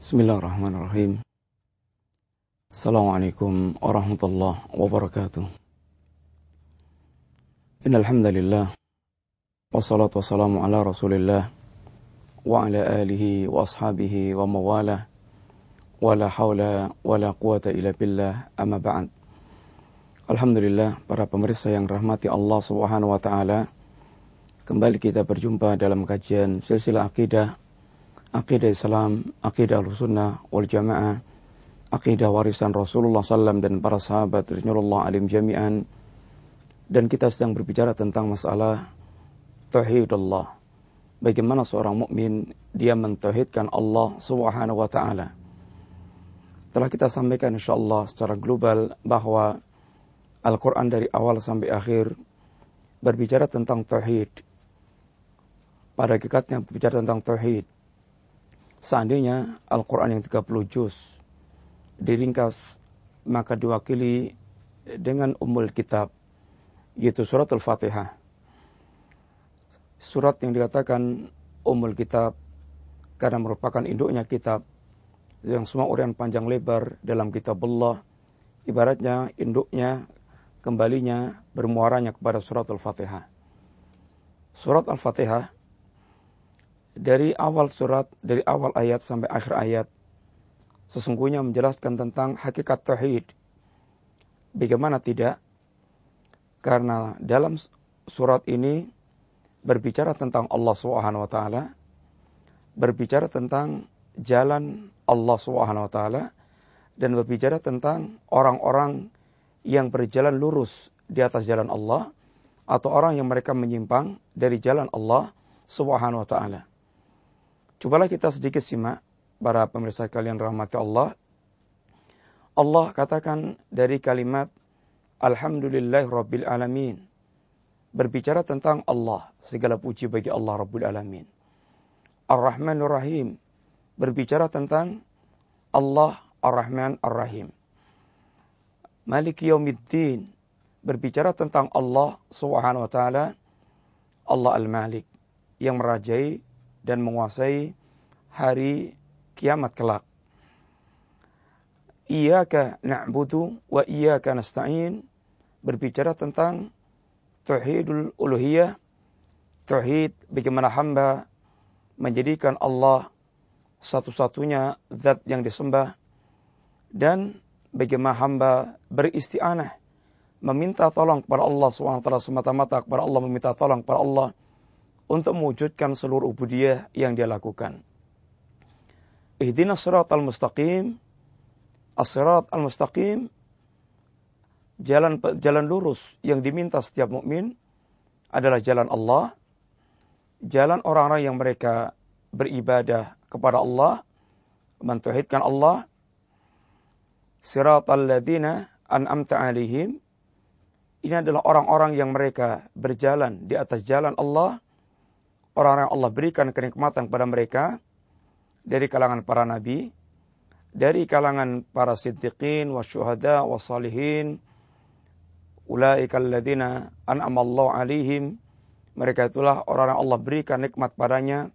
Bismillahirrahmanirrahim. Assalamualaikum warahmatullahi wabarakatuh. Innal hamdalillah wassalatu wassalamu ala Rasulillah wa ala alihi wa ashabihi wa mawalah wa la haula wa la quwata illa billah amma ba'd. Alhamdulillah para pemirsa yang rahmati Allah Subhanahu wa taala. Kembali kita berjumpa dalam kajian silsilah akidah akidah Islam, akidah Sunnah wal Jamaah, akidah warisan Rasulullah SAW dan para sahabat Rasulullah alim jami'an. Dan kita sedang berbicara tentang masalah tauhidullah. Bagaimana seorang mukmin dia mentauhidkan Allah Subhanahu wa taala. Telah kita sampaikan insyaallah secara global bahwa Al-Qur'an dari awal sampai akhir berbicara tentang tauhid. Pada hakikatnya berbicara tentang tauhid Seandainya Al-Quran yang 30 juz diringkas maka diwakili dengan umul kitab yaitu surat Al-Fatihah. Surat yang dikatakan umul kitab karena merupakan induknya kitab yang semua urian panjang lebar dalam kitab Allah ibaratnya induknya kembalinya bermuaranya kepada surat Al-Fatihah. Surat Al-Fatihah dari awal surat, dari awal ayat sampai akhir ayat, sesungguhnya menjelaskan tentang hakikat tauhid. Bagaimana tidak? Karena dalam surat ini berbicara tentang Allah Subhanahu wa taala, berbicara tentang jalan Allah Subhanahu wa taala dan berbicara tentang orang-orang yang berjalan lurus di atas jalan Allah atau orang yang mereka menyimpang dari jalan Allah Subhanahu wa taala. Cobalah kita sedikit simak para pemirsa kalian rahmati Allah. Allah katakan dari kalimat Alhamdulillah Rabbil Alamin. Berbicara tentang Allah. Segala puji bagi Allah Rabbil Alamin. Ar-Rahmanur Rahim. Berbicara tentang Allah Ar-Rahman Ar-Rahim. Maliki Yawmiddin. Berbicara tentang Allah Subhanahu wa taala. Allah Al-Malik yang merajai dan menguasai hari kiamat kelak. Iyaka na'budu wa iyaka nasta'in berbicara tentang tauhidul uluhiyah, tauhid bagaimana hamba menjadikan Allah satu-satunya zat yang disembah dan bagaimana hamba beristianah meminta tolong kepada Allah SWT semata-mata kepada Allah meminta tolong kepada Allah untuk mewujudkan seluruh ubudiyah yang dia lakukan. Ihdina surat al-mustaqim, as-sirat al-mustaqim, jalan jalan lurus yang diminta setiap mukmin adalah jalan Allah, jalan orang-orang yang mereka beribadah kepada Allah, mentauhidkan Allah, siratal ladzina an'amta alaihim. Ini adalah orang-orang yang mereka berjalan di atas jalan Allah orang-orang Allah berikan kenikmatan kepada mereka dari kalangan para nabi, dari kalangan para siddiqin, wasyuhada, wassalihin, ulaika alladzina an'amallahu alaihim, mereka itulah orang yang Allah berikan nikmat padanya,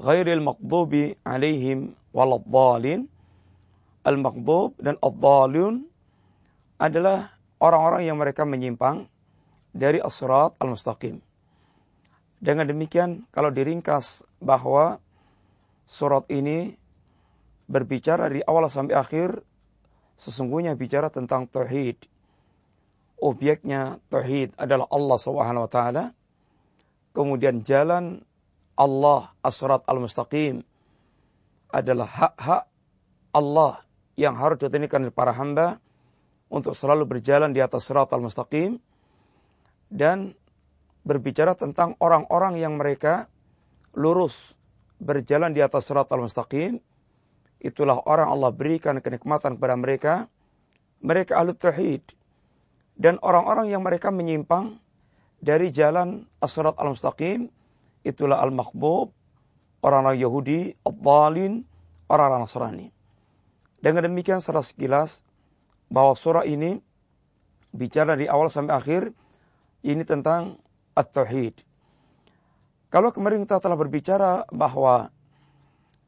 ghairil maqdubi alaihim waladhdallin, al-maqdub dan ad adalah orang-orang yang mereka menyimpang dari asrat al-mustaqim. Dengan demikian, kalau diringkas bahwa surat ini berbicara dari awal sampai akhir, sesungguhnya bicara tentang tauhid. Objeknya tauhid adalah Allah Subhanahu wa taala. Kemudian jalan Allah asrat al-mustaqim adalah hak-hak Allah yang harus ditunaikan oleh para hamba untuk selalu berjalan di atas surat al-mustaqim dan berbicara tentang orang-orang yang mereka lurus berjalan di atas surat al-mustaqim. Itulah orang Allah berikan kenikmatan kepada mereka. Mereka ahlu tauhid. Dan orang-orang yang mereka menyimpang dari jalan as-surat al-mustaqim. Itulah al-makbub. Orang-orang Yahudi, al-dhalin, orang-orang Nasrani. Dengan demikian secara sekilas bahwa surah ini bicara dari awal sampai akhir ini tentang at-tauhid. Kalau kemarin kita telah berbicara bahwa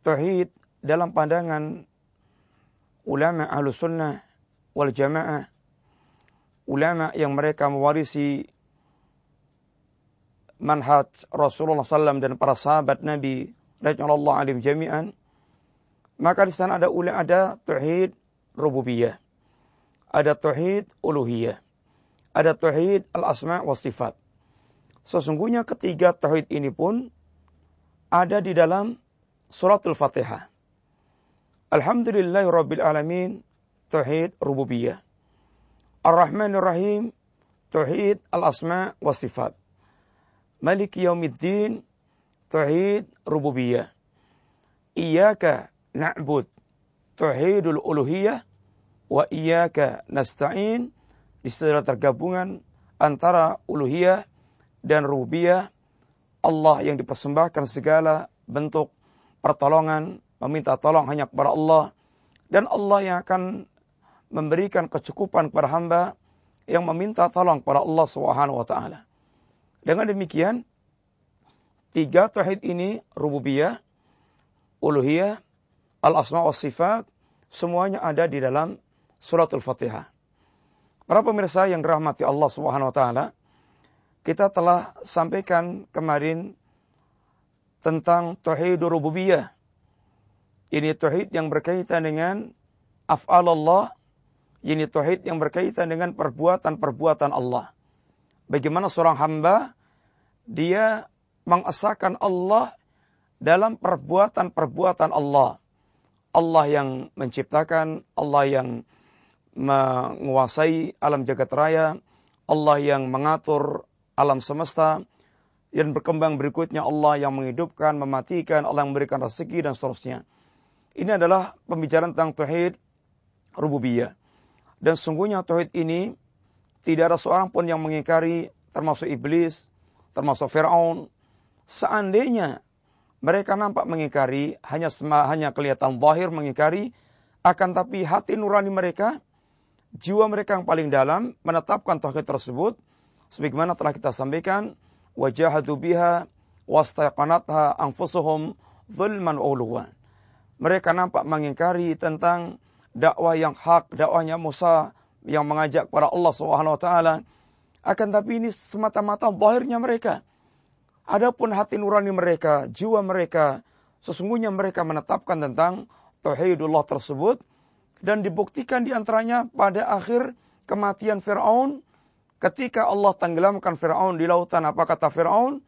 tauhid dalam pandangan ulama ahlu sunnah wal jamaah, ulama yang mereka mewarisi manhaj Rasulullah SAW dan para sahabat Nabi radhiyallahu alim jami'an, maka di sana ada ulama ada tauhid rububiyah, ada tauhid uluhiyah, ada tauhid al-asma wa sifat. Sesungguhnya ketiga tauhid ini pun ada di dalam suratul Fatihah. Alhamdulillah Rabbil Alamin, Tauhid Rububiyah. Ar-Rahmanir Rahim, Tauhid Al-Asma wa Sifat. Maliki Yaumiddin, Tauhid Rububiyah. Iyaka na'bud, Tauhidul Uluhiyah, wa iyaka nasta'in, di setelah tergabungan antara uluhiyah dan rububiyah, Allah yang dipersembahkan segala bentuk pertolongan, meminta tolong hanya kepada Allah dan Allah yang akan memberikan kecukupan kepada hamba yang meminta tolong kepada Allah Subhanahu wa taala. Dengan demikian, tiga tauhid ini rububiyah, uluhiyah, al-asma wa sifat semuanya ada di dalam suratul Fatihah. Para pemirsa yang dirahmati Allah Subhanahu wa taala, kita telah sampaikan kemarin tentang tauhid rububiyah ini tauhid yang berkaitan dengan af'al Allah. Ini tauhid yang berkaitan dengan perbuatan-perbuatan Allah. Bagaimana seorang hamba dia mengesahkan Allah dalam perbuatan-perbuatan Allah. Allah yang menciptakan, Allah yang menguasai alam jagat raya, Allah yang mengatur alam semesta, dan berkembang berikutnya Allah yang menghidupkan, mematikan, Allah yang memberikan rezeki dan seterusnya. Ini adalah pembicaraan tentang tauhid rububiyah. Dan sungguhnya tauhid ini tidak ada seorang pun yang mengingkari termasuk iblis, termasuk Firaun. Seandainya mereka nampak mengingkari, hanya hanya kelihatan zahir mengingkari, akan tapi hati nurani mereka, jiwa mereka yang paling dalam menetapkan tauhid tersebut sebagaimana telah kita sampaikan wajahadu biha wastaqanatha anfusuhum zulman uluwan mereka nampak mengingkari tentang dakwah yang hak, dakwahnya Musa yang mengajak kepada Allah Subhanahu wa taala. Akan tapi ini semata-mata zahirnya mereka. Adapun hati nurani mereka, jiwa mereka, sesungguhnya mereka menetapkan tentang tauhidullah tersebut dan dibuktikan di antaranya pada akhir kematian Firaun ketika Allah tenggelamkan Firaun di lautan apa kata Firaun?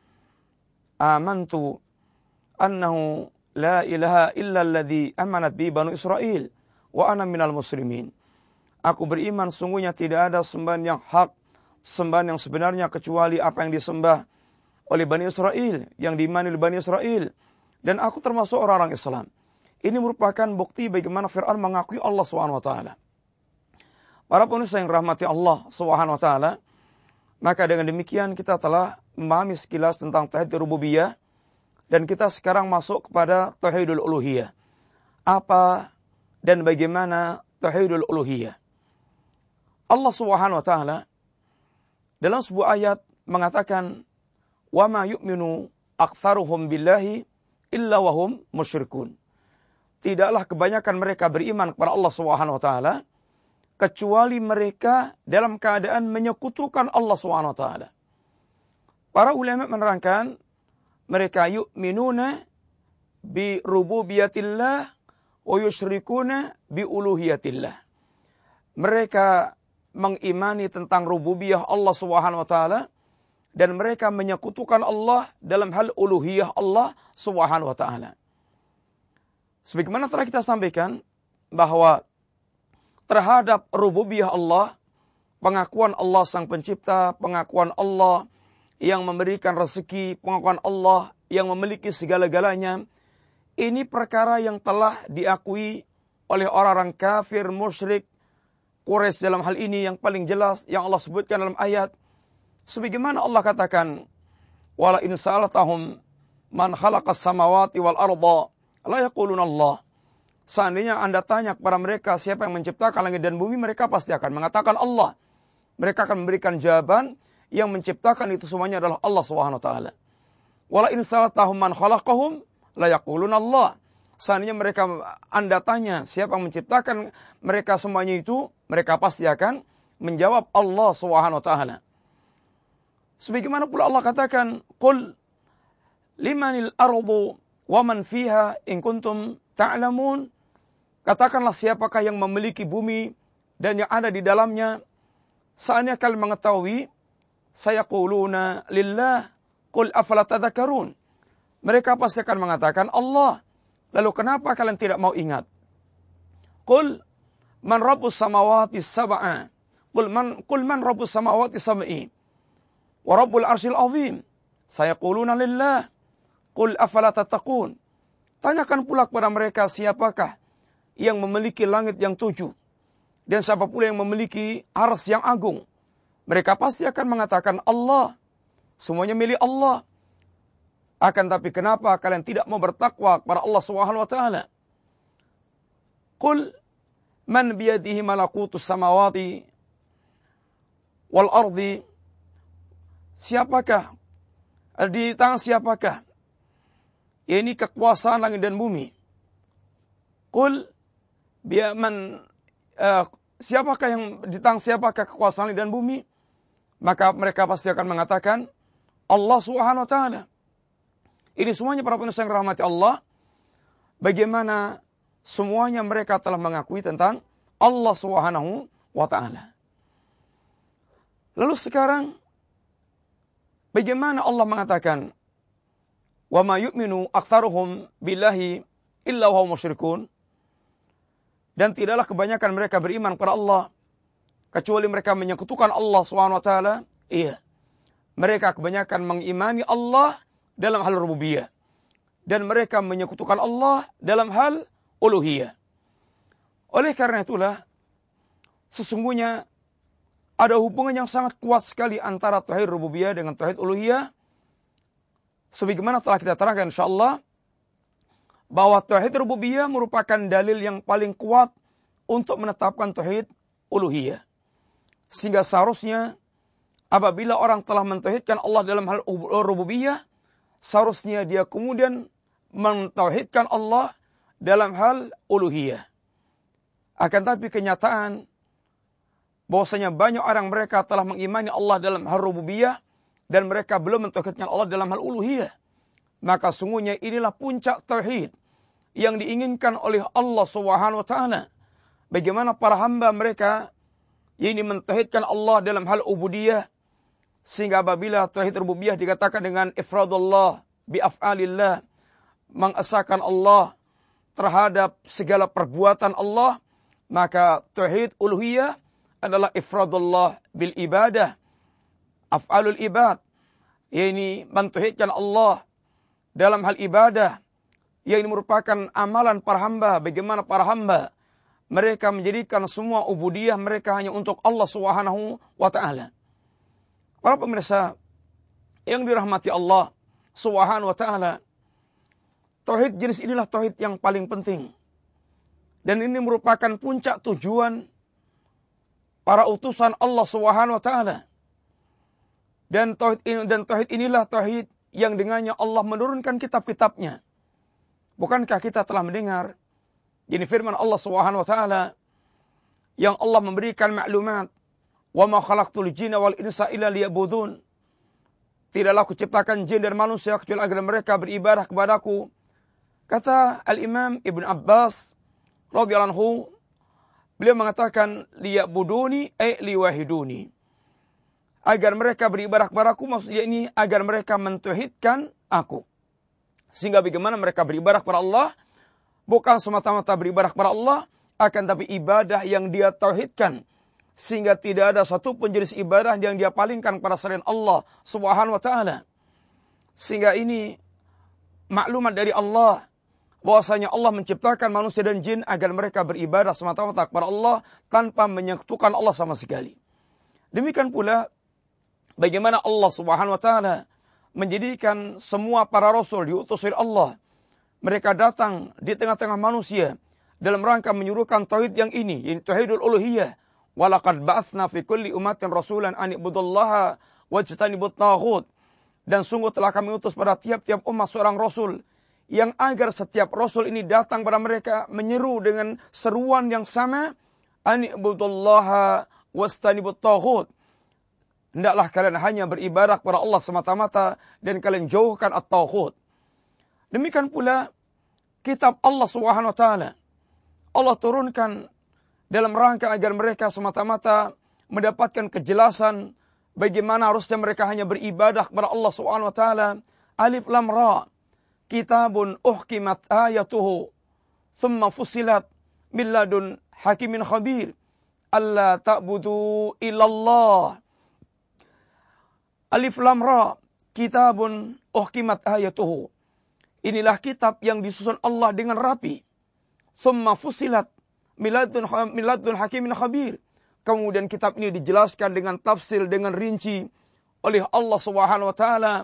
Amantu annahu La ilaha illa alladhi amanat bi banu Israel wa ana minal muslimin. Aku beriman sungguhnya tidak ada sembahan yang hak, sembahan yang sebenarnya kecuali apa yang disembah oleh Bani Israel, yang diimani oleh Bani Israel. Dan aku termasuk orang-orang Islam. Ini merupakan bukti bagaimana Fir'aun mengakui Allah SWT. Para penulis yang rahmati Allah SWT, maka dengan demikian kita telah memahami sekilas tentang tauhid rububiyah dan kita sekarang masuk kepada tauhidul uluhiyah. Apa dan bagaimana tauhidul uluhiyah? Allah Subhanahu wa taala dalam sebuah ayat mengatakan wa ma yu'minu aktsaruhum billahi illa wahum musyrikun. Tidaklah kebanyakan mereka beriman kepada Allah Subhanahu wa taala kecuali mereka dalam keadaan menyekutukan Allah taala. Para ulama menerangkan mereka yu'minuna bi rububiyatillah wa yusyrikuna bi uluhiyatillah. Mereka mengimani tentang rububiyah Allah Subhanahu wa taala dan mereka menyekutukan Allah dalam hal uluhiyah Allah Subhanahu wa taala. Sebagaimana telah kita sampaikan bahwa terhadap rububiyah Allah, pengakuan Allah sang pencipta, pengakuan Allah yang memberikan rezeki, pengakuan Allah yang memiliki segala-galanya. Ini perkara yang telah diakui oleh orang-orang kafir, musyrik, Quraisy dalam hal ini yang paling jelas yang Allah sebutkan dalam ayat. Sebagaimana Allah katakan, "Wala in man khalaqas samawati wal arda la yaqulun Allah." Seandainya Anda tanya kepada mereka siapa yang menciptakan langit dan bumi, mereka pasti akan mengatakan Allah. Mereka akan memberikan jawaban, yang menciptakan itu semuanya adalah Allah Subhanahu wa taala. Wala in salatahum man khalaqahum la Allah. seandainya mereka Anda tanya siapa yang menciptakan mereka semuanya itu, mereka pasti akan menjawab Allah Subhanahu wa taala. Sebagaimana pula Allah katakan, "Qul limanil ardu wa man fiha in kuntum ta'lamun." Katakanlah siapakah yang memiliki bumi dan yang ada di dalamnya. Seandainya kalian mengetahui, saya quluna lillah, qul afala tadhakkarun. Mereka pasti akan mengatakan Allah. Lalu kenapa kalian tidak mau ingat? Qul man rabbus samawati sab'a. Qul man qul man rabbus samawati sab'i. Wa rabbul arsyil azim. Saya quluna lillah. Qul afala tattaqun. Tanyakan pula kepada mereka siapakah yang memiliki langit yang tujuh. Dan siapa pula yang memiliki ars yang agung. Mereka pasti akan mengatakan Allah. Semuanya milik Allah. Akan tapi kenapa kalian tidak mau bertakwa kepada Allah Subhanahu wa taala? Qul man biyadihi malakutus samawati wal ardi siapakah di tangan siapakah ini kekuasaan langit dan bumi Qul biaman uh, siapakah yang ditang siapakah kekuasaan dan bumi maka mereka pasti akan mengatakan Allah Subhanahu wa taala. Ini semuanya para penulis yang rahmati Allah bagaimana semuanya mereka telah mengakui tentang Allah Subhanahu wa taala. Lalu sekarang bagaimana Allah mengatakan wa ma yu'minu aktsaruhum billahi illa wa musyrikun dan tidaklah kebanyakan mereka beriman kepada Allah. Kecuali mereka menyekutukan Allah SWT. Iya. Mereka kebanyakan mengimani Allah dalam hal rububiyah. Dan mereka menyekutukan Allah dalam hal uluhiyah. Oleh karena itulah, sesungguhnya ada hubungan yang sangat kuat sekali antara tauhid rububiyah dengan tauhid uluhiyah. Sebagaimana telah kita terangkan insyaallah bahwa tauhid rububiyah merupakan dalil yang paling kuat untuk menetapkan tauhid uluhiyah. Sehingga seharusnya apabila orang telah mentauhidkan Allah dalam hal rububiyah, seharusnya dia kemudian mentauhidkan Allah dalam hal uluhiyah. Akan tapi kenyataan bahwasanya banyak orang mereka telah mengimani Allah dalam hal rububiyah dan mereka belum mentauhidkan Allah dalam hal uluhiyah maka sungguhnya inilah puncak tauhid yang diinginkan oleh Allah Subhanahu wa taala. Bagaimana para hamba mereka ini mentauhidkan Allah dalam hal ubudiyah sehingga apabila tauhid rububiyah dikatakan dengan ifradullah bi af'alillah mengesahkan Allah terhadap segala perbuatan Allah maka tauhid uluhiyah adalah ifradullah bil ibadah af'alul ibad ini mentauhidkan Allah dalam hal ibadah yang ini merupakan amalan para hamba bagaimana para hamba mereka menjadikan semua ubudiyah mereka hanya untuk Allah Subhanahu wa taala. Para pemirsa yang dirahmati Allah Subhanahu wa taala, tauhid jenis inilah tauhid yang paling penting. Dan ini merupakan puncak tujuan para utusan Allah Subhanahu wa taala. Dan tauhid ini dan tauhid inilah tauhid yang dengannya Allah menurunkan kitab-kitabnya. Bukankah kita telah mendengar ini firman Allah Subhanahu wa taala yang Allah memberikan maklumat, "Wa ma khalaqtul jinna wal insa illa liya'budun." Tidaklah kuciptakan jin dan manusia kecuali agar mereka beribadah kepadaku. Kata Al-Imam Ibn Abbas radhiyallahu anhu, beliau mengatakan liya'buduni ay liwahiduni agar mereka beribadah kepadaku maksudnya ini agar mereka mentauhidkan aku. Sehingga bagaimana mereka beribadah kepada Allah bukan semata-mata beribadah kepada Allah akan tapi ibadah yang dia tauhidkan sehingga tidak ada satu jenis ibadah yang dia palingkan kepada selain Allah Subhanahu wa taala. Sehingga ini maklumat dari Allah bahwasanya Allah menciptakan manusia dan jin agar mereka beribadah semata-mata kepada Allah tanpa menyekutukan Allah sama sekali. Demikian pula Bagaimana Allah Subhanahu wa taala menjadikan semua para rasul diutus oleh Allah. Mereka datang di tengah-tengah manusia dalam rangka menyuruhkan tauhid yang ini, yaitu tauhidul uluhiyah. Walaqad ba'atsna fi kulli ummatin rasulan an ibudullaha wajtanibut taghut. Dan sungguh telah kami utus pada tiap-tiap umat seorang rasul yang agar setiap rasul ini datang pada mereka menyeru dengan seruan yang sama anibudullaha wastanibut taghut hendaklah kalian hanya beribadah kepada Allah semata-mata dan kalian jauhkan at-taghut demikian pula kitab Allah Subhanahu wa taala Allah turunkan dalam rangka agar mereka semata-mata mendapatkan kejelasan bagaimana harusnya mereka hanya beribadah kepada Allah Subhanahu wa taala. Alif lam ra. Kitabun uhkimat ayatuhu thumma fusilat min hakimin khabir. Alla ta'budu illallah. Alif lam ra. Kitabun uhkimat ayatuhu. Inilah kitab yang disusun Allah dengan rapi. Thumma fusilat miladun miladun hakimin khabir Kemudian kitab ini dijelaskan dengan tafsir dengan rinci oleh Allah Subhanahu wa taala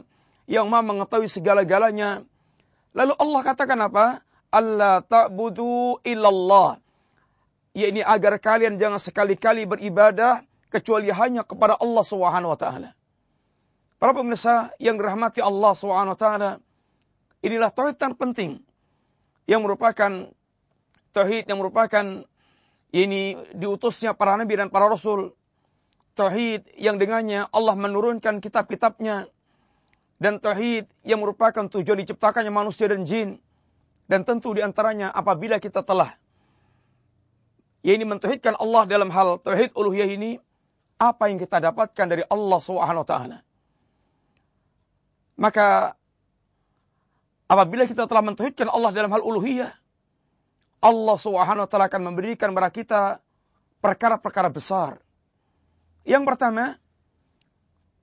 yang Maha mengetahui segala-galanya. Lalu Allah katakan apa? Allah ta'budu illallah. Yakni agar kalian jangan sekali-kali beribadah kecuali hanya kepada Allah Subhanahu wa taala. Para pemirsa yang dirahmati Allah taala, inilah tauhid terpenting yang merupakan tauhid yang merupakan ini diutusnya para nabi dan para rasul. Tauhid yang dengannya Allah menurunkan kitab-kitabnya. Dan tauhid yang merupakan tujuan diciptakannya manusia dan jin. Dan tentu di antaranya apabila kita telah ini mentauhidkan Allah dalam hal tauhid uluhiyah ini, apa yang kita dapatkan dari Allah Subhanahu wa taala. Maka apabila kita telah mentauhidkan Allah dalam hal uluhiyah, Allah Subhanahu wa taala akan memberikan kepada kita perkara-perkara besar. Yang pertama,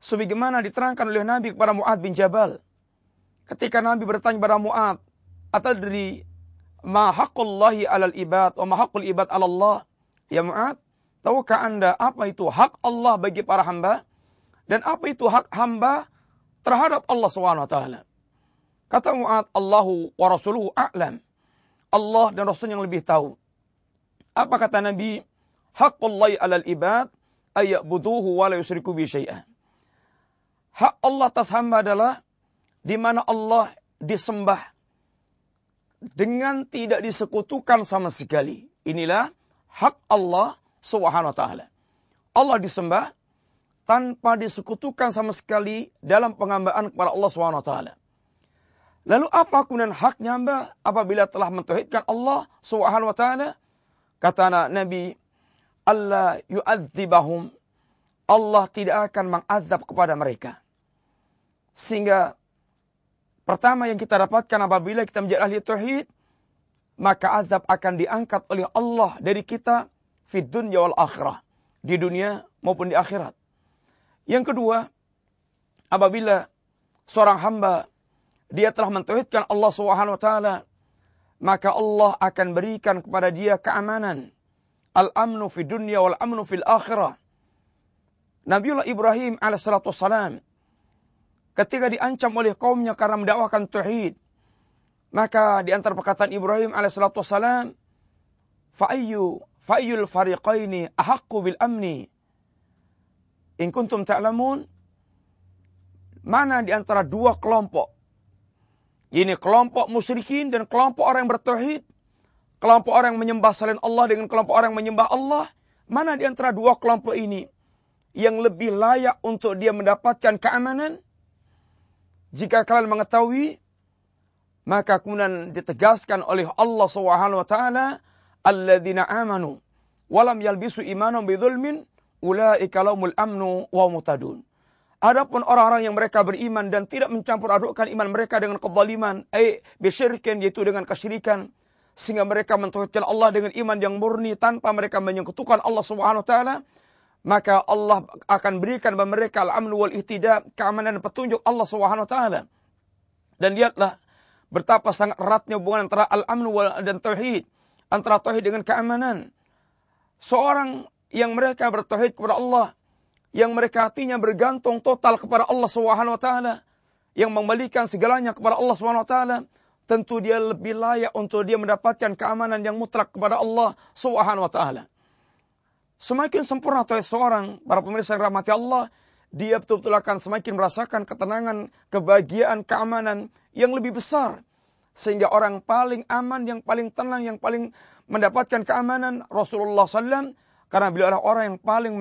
sebagaimana diterangkan oleh Nabi kepada Muad bin Jabal. Ketika Nabi bertanya kepada Muad, "Atadri ma haqqullahi 'alal ibad wa ma ibad 'ala Allah?" Ya Muad, tahukah Anda apa itu hak Allah bagi para hamba dan apa itu hak hamba terhadap Allah Subhanahu wa taala? Kata Muad, "Allahu wa rasuluhu a'lam." Allah dan Rasul yang lebih tahu. Apa kata Nabi? Haqqullahi alal ibad ayyabuduhu wa la yusriku bi syai'ah. Hak Allah atas hamba adalah di mana Allah disembah dengan tidak disekutukan sama sekali. Inilah hak Allah Subhanahu wa taala. Allah disembah tanpa disekutukan sama sekali dalam pengambaan kepada Allah taala. Lalu apa kemudian haknya hamba apabila telah mentauhidkan Allah Subhanahu wa taala? Kata Nabi, Allah yu'adzibahum. Allah tidak akan mengazab kepada mereka. Sehingga pertama yang kita dapatkan apabila kita menjadi ahli tauhid, maka azab akan diangkat oleh Allah dari kita di dunya wal akhirah, di dunia maupun di akhirat. Yang kedua, apabila seorang hamba dia telah mentauhidkan Allah Subhanahu wa taala, maka Allah akan berikan kepada dia keamanan. Al-amnu fi dunya wal amnu fil akhirah. Nabiullah Ibrahim alaihissalatu wassalam ketika diancam oleh kaumnya karena mendakwakan tauhid, maka di antara perkataan Ibrahim alaihissalatu wassalam, fa'ayyu fa'ayyul fariqaini ahaqqu bil amni in kuntum ta'lamun mana di antara dua kelompok ini kelompok musyrikin dan kelompok orang yang bertauhid. Kelompok orang yang menyembah selain Allah dengan kelompok orang yang menyembah Allah. Mana di antara dua kelompok ini yang lebih layak untuk dia mendapatkan keamanan? Jika kalian mengetahui, maka kemudian ditegaskan oleh Allah Subhanahu wa taala, "Alladzina amanu walam yalbisu imanahum bidzulmin ulaika lahumul amnu wa mutadun." Adapun orang-orang yang mereka beriman dan tidak mencampur adukkan iman mereka dengan kezaliman, eh bisyirkin yaitu dengan kesyirikan, sehingga mereka mentauhidkan Allah dengan iman yang murni tanpa mereka menyekutukan Allah Subhanahu wa taala, maka Allah akan berikan kepada mereka al-amn wal ihtida, keamanan petunjuk Allah Subhanahu wa taala. Dan lihatlah betapa sangat eratnya hubungan antara al-amn dan tauhid, antara tauhid dengan keamanan. Seorang yang mereka bertauhid kepada Allah yang mereka hatinya bergantung total kepada Allah Subhanahu wa taala, yang membalikan segalanya kepada Allah Subhanahu wa taala, tentu dia lebih layak untuk dia mendapatkan keamanan yang mutlak kepada Allah Subhanahu wa taala. Semakin sempurna tuh seorang para pemirsa yang rahmati Allah, dia betul-betul akan semakin merasakan ketenangan, kebahagiaan, keamanan yang lebih besar. sehingga orang paling aman, yang paling tenang, yang paling mendapatkan keamanan Rasulullah SAW karena beliau adalah orang yang paling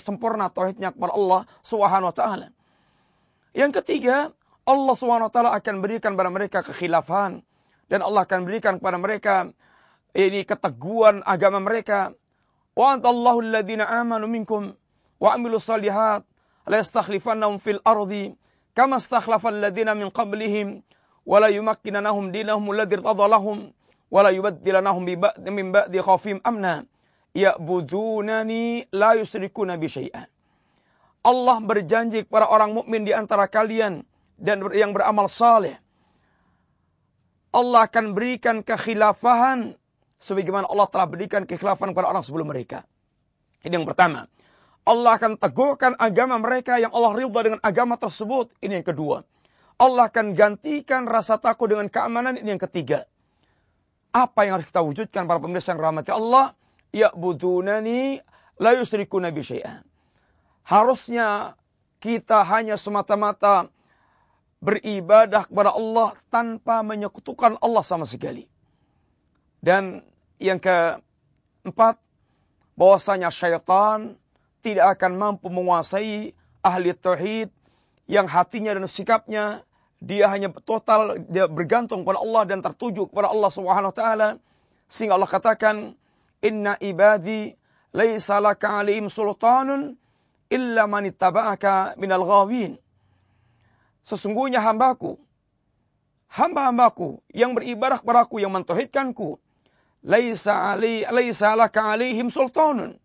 sempurna tauhidnya kepada Allah Subhanahu wa taala. Yang ketiga, Allah Subhanahu wa taala akan berikan kepada mereka kekhilafan dan Allah akan berikan kepada mereka ini keteguhan agama mereka. Wa antallahu alladziina amanu minkum wa amilu salihat la yastakhlifannahum fil ardi kama istakhlafa alladziina min qablihim wa la yumakkinanahum dinahum alladzi irtadha wa la yubaddilanahum min ba'di khawfihim amna ya'budunani la yusyrikuna bi syai'an. Allah berjanji kepada orang mukmin di antara kalian dan yang beramal saleh. Allah akan berikan kekhilafahan sebagaimana Allah telah berikan kekhilafan kepada orang sebelum mereka. Ini yang pertama. Allah akan teguhkan agama mereka yang Allah ridha dengan agama tersebut. Ini yang kedua. Allah akan gantikan rasa takut dengan keamanan. Ini yang ketiga. Apa yang harus kita wujudkan para pemirsa yang rahmati Allah? Ya'budunani la yusyrikuna bi syai'an. Harusnya kita hanya semata-mata beribadah kepada Allah tanpa menyekutukan Allah sama sekali. Dan yang keempat, bahwasanya syaitan tidak akan mampu menguasai ahli tauhid yang hatinya dan sikapnya dia hanya total dia bergantung kepada Allah dan tertuju kepada Allah Subhanahu wa taala sehingga Allah katakan Inna ibadi laisa laka alaihim sultanun illa man ittaba'aka minal ghawin. Sesungguhnya hambaku, hamba-hambaku yang beribadah kepadaku, yang mentauhidkanku, laisa ali laisa laka alaihim sultanun.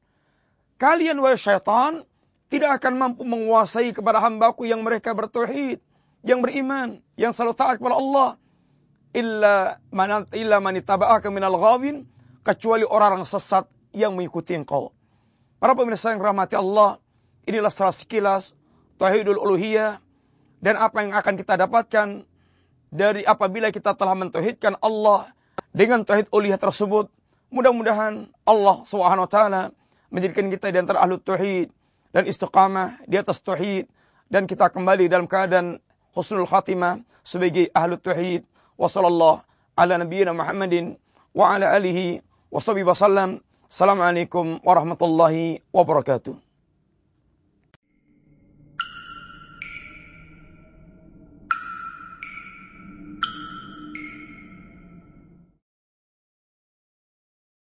Kalian wahai syaitan tidak akan mampu menguasai kepada hambaku yang mereka bertauhid, yang beriman, yang selalu taat kepada Allah. Illa man illa man ittaba'aka minal ghawin kecuali orang-orang sesat yang mengikuti engkau. Para pemirsa yang rahmati Allah, inilah salah sekilas tauhidul uluhiyah dan apa yang akan kita dapatkan dari apabila kita telah mentauhidkan Allah dengan tauhid uluhiyah tersebut. Mudah-mudahan Allah Subhanahu wa taala menjadikan kita di antara ahlu tauhid dan istiqamah di atas tauhid dan kita kembali dalam keadaan husnul khatimah sebagai ahlu tauhid. Wassallallahu ala nabiyyina Muhammadin wa ala alihi wasallam. Assalamualaikum warahmatullahi wabarakatuh.